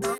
Thank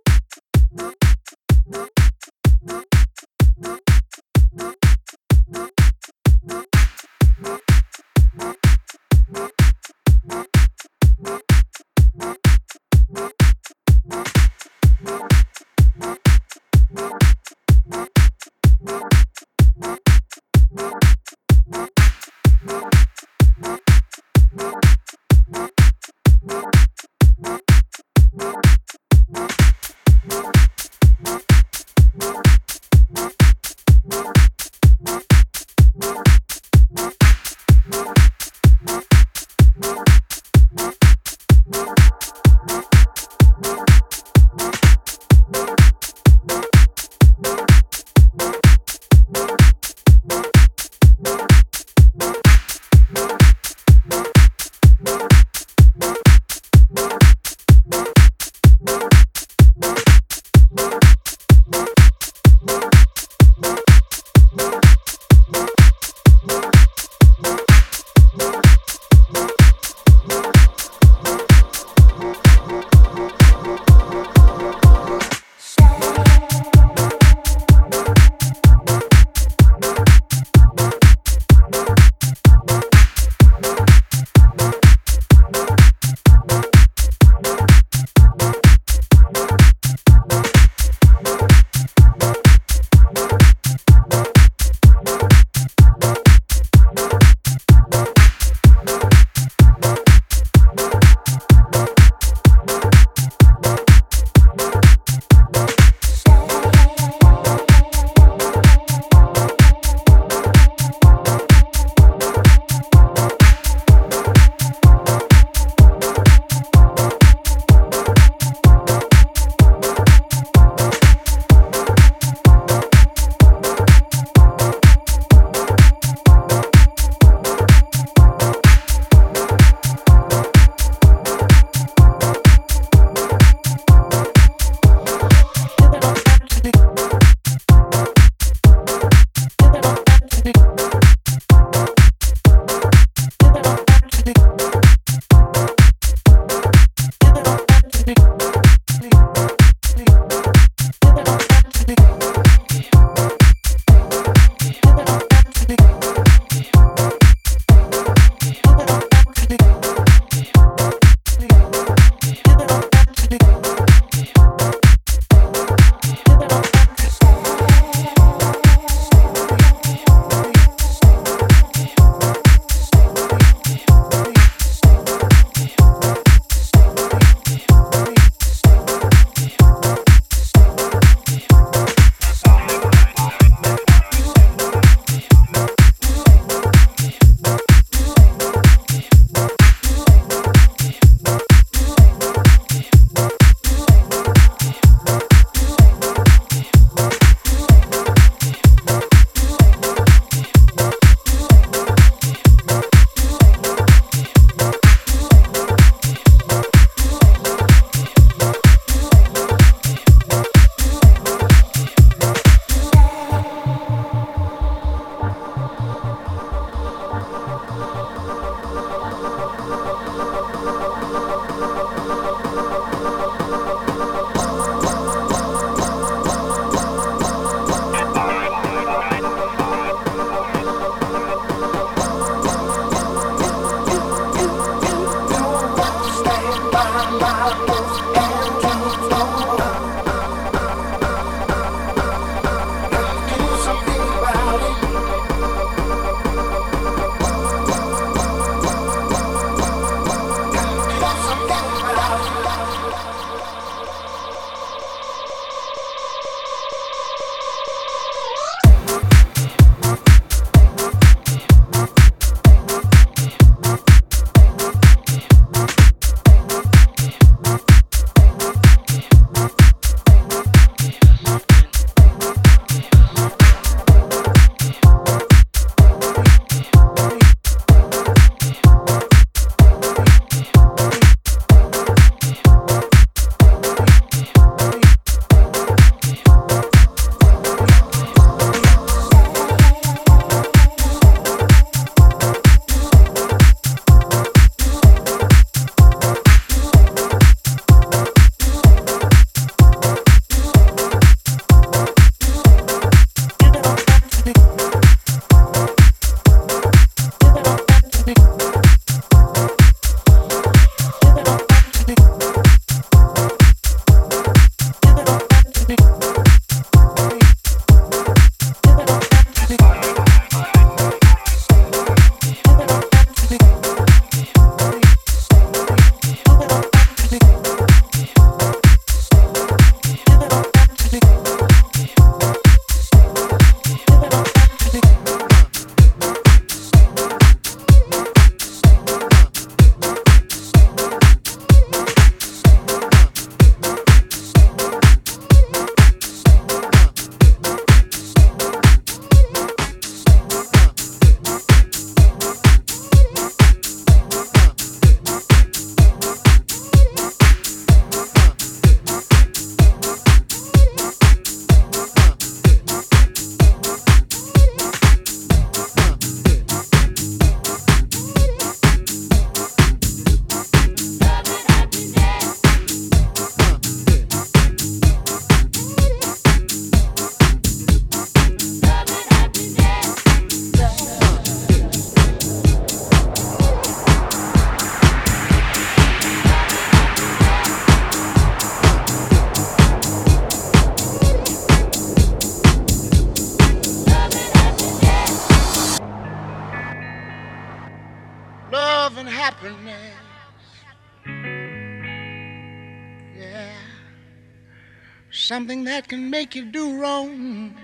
that can make you do wrong,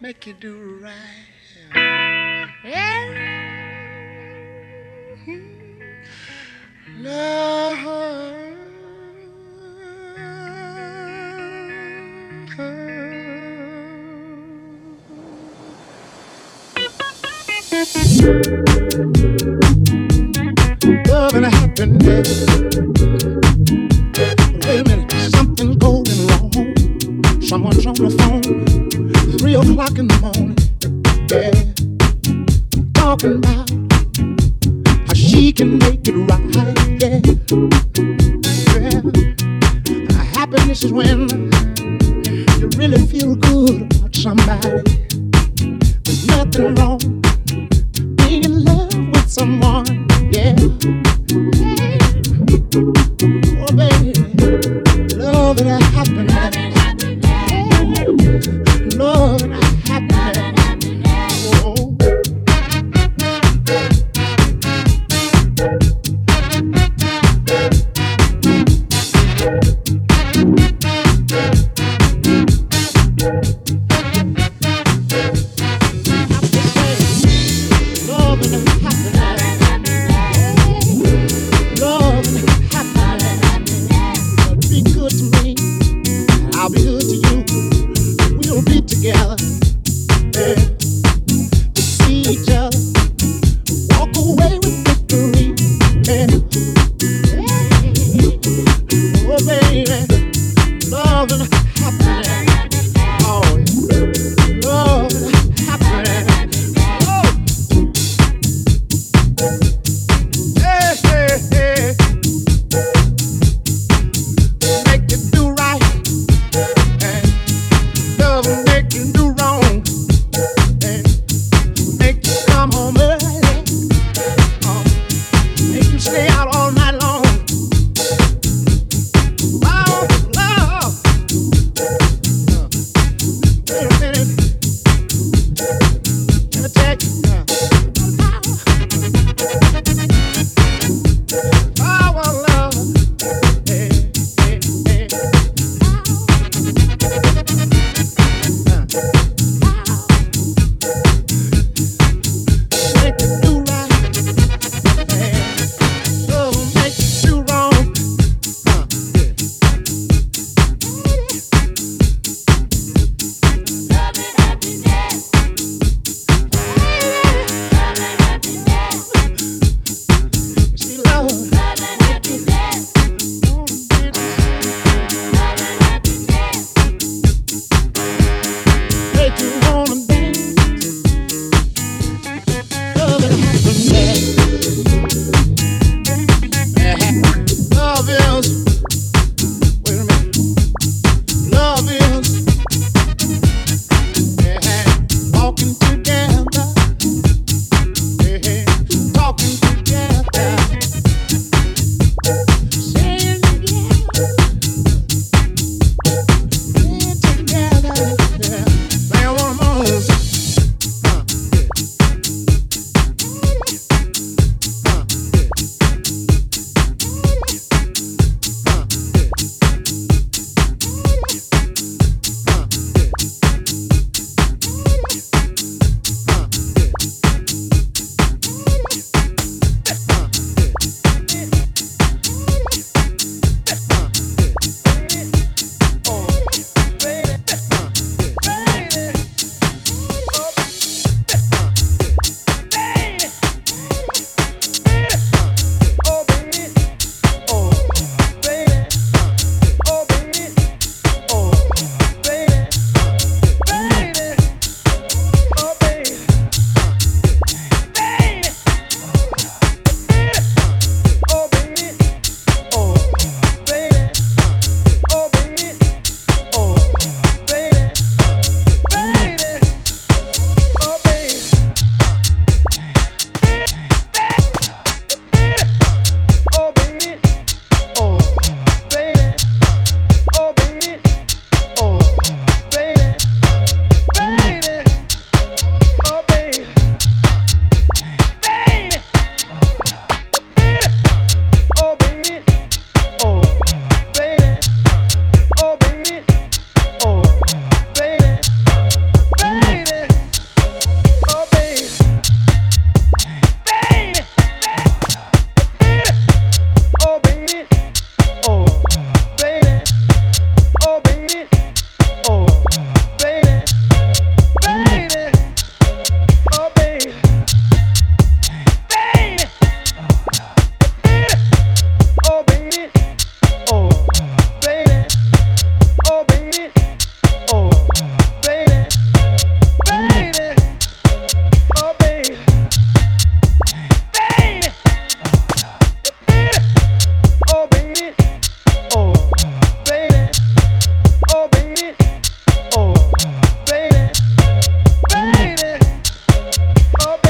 make you do right. Yeah. Love. Love and happiness. Someone's on the phone, three o'clock in the morning. Yeah, talking about how she can make it right.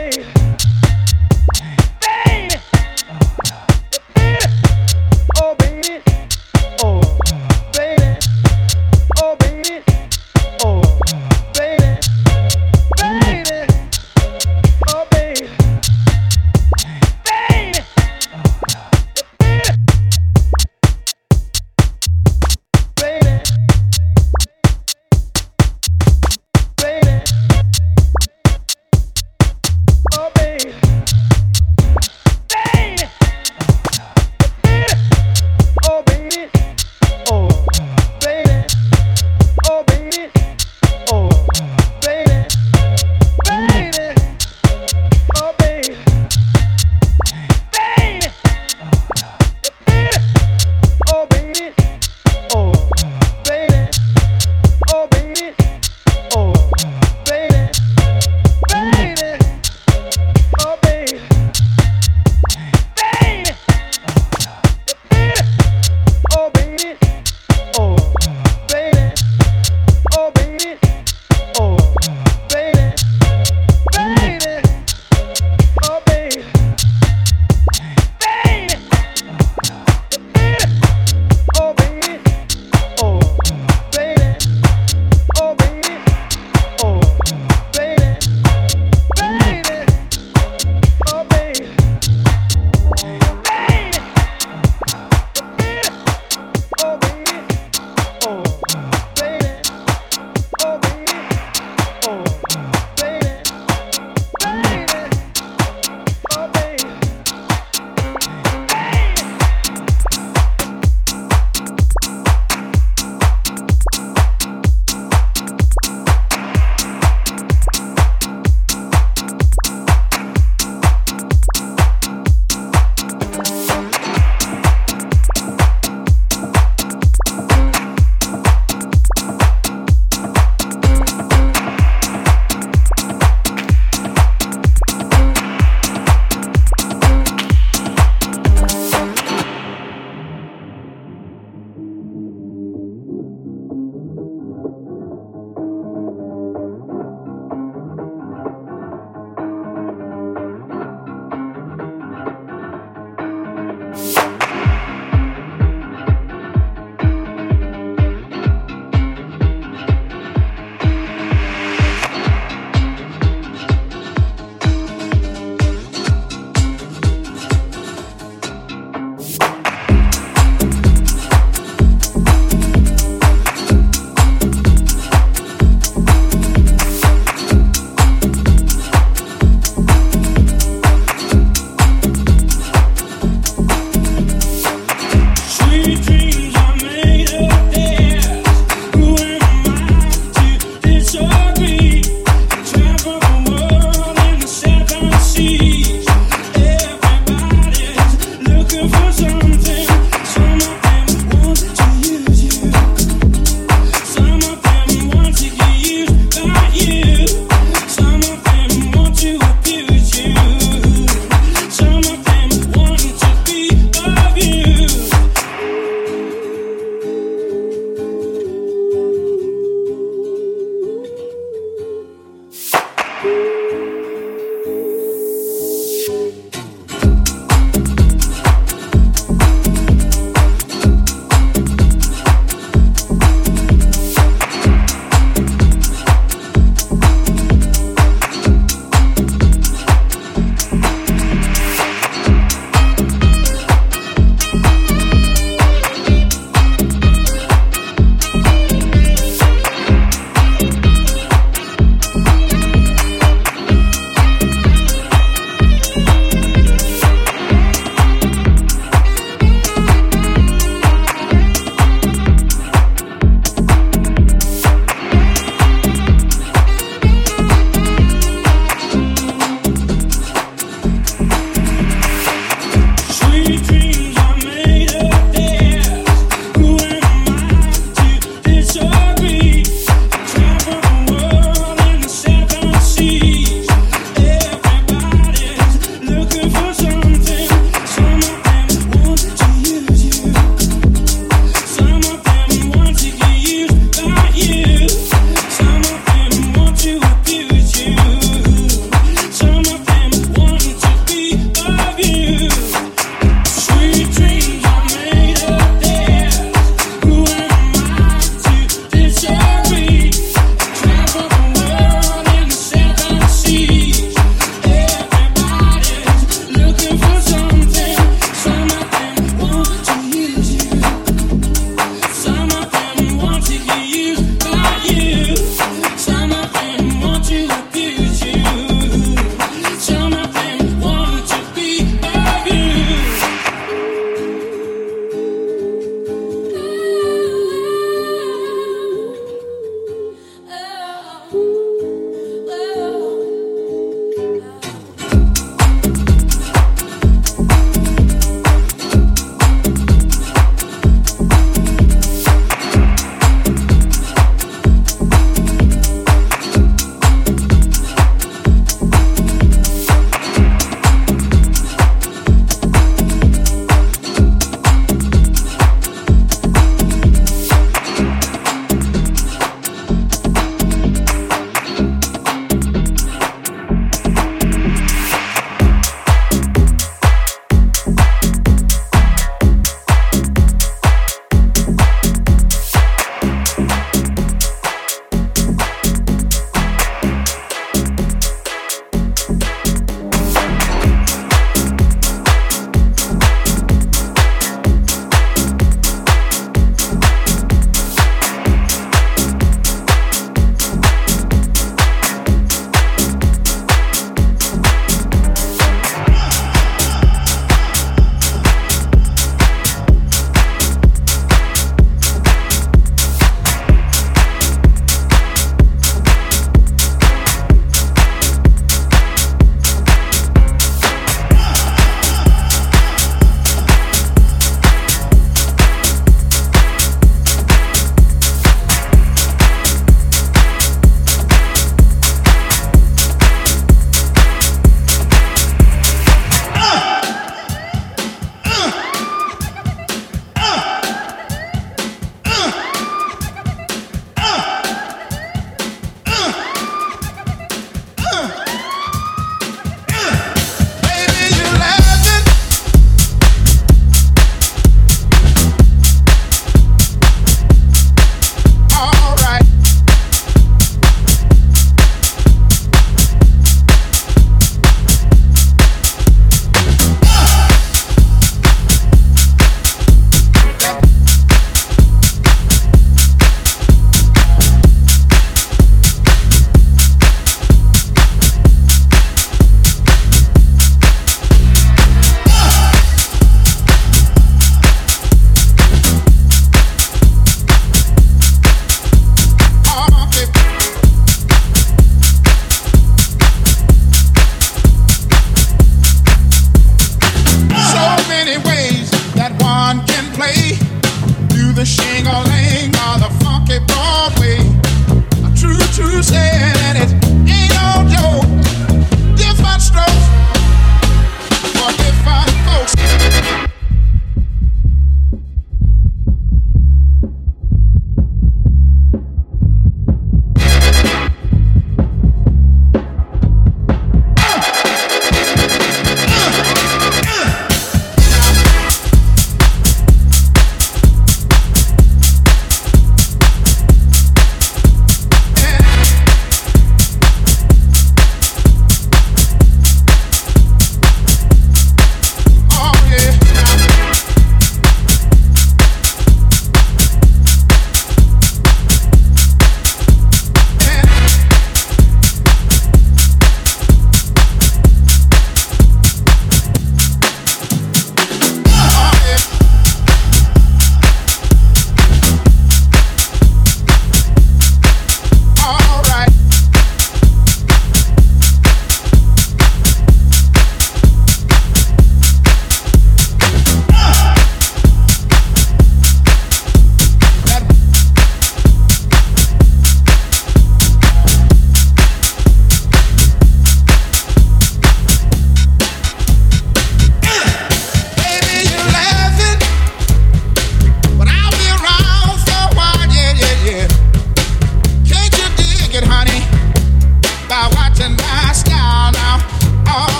Hey.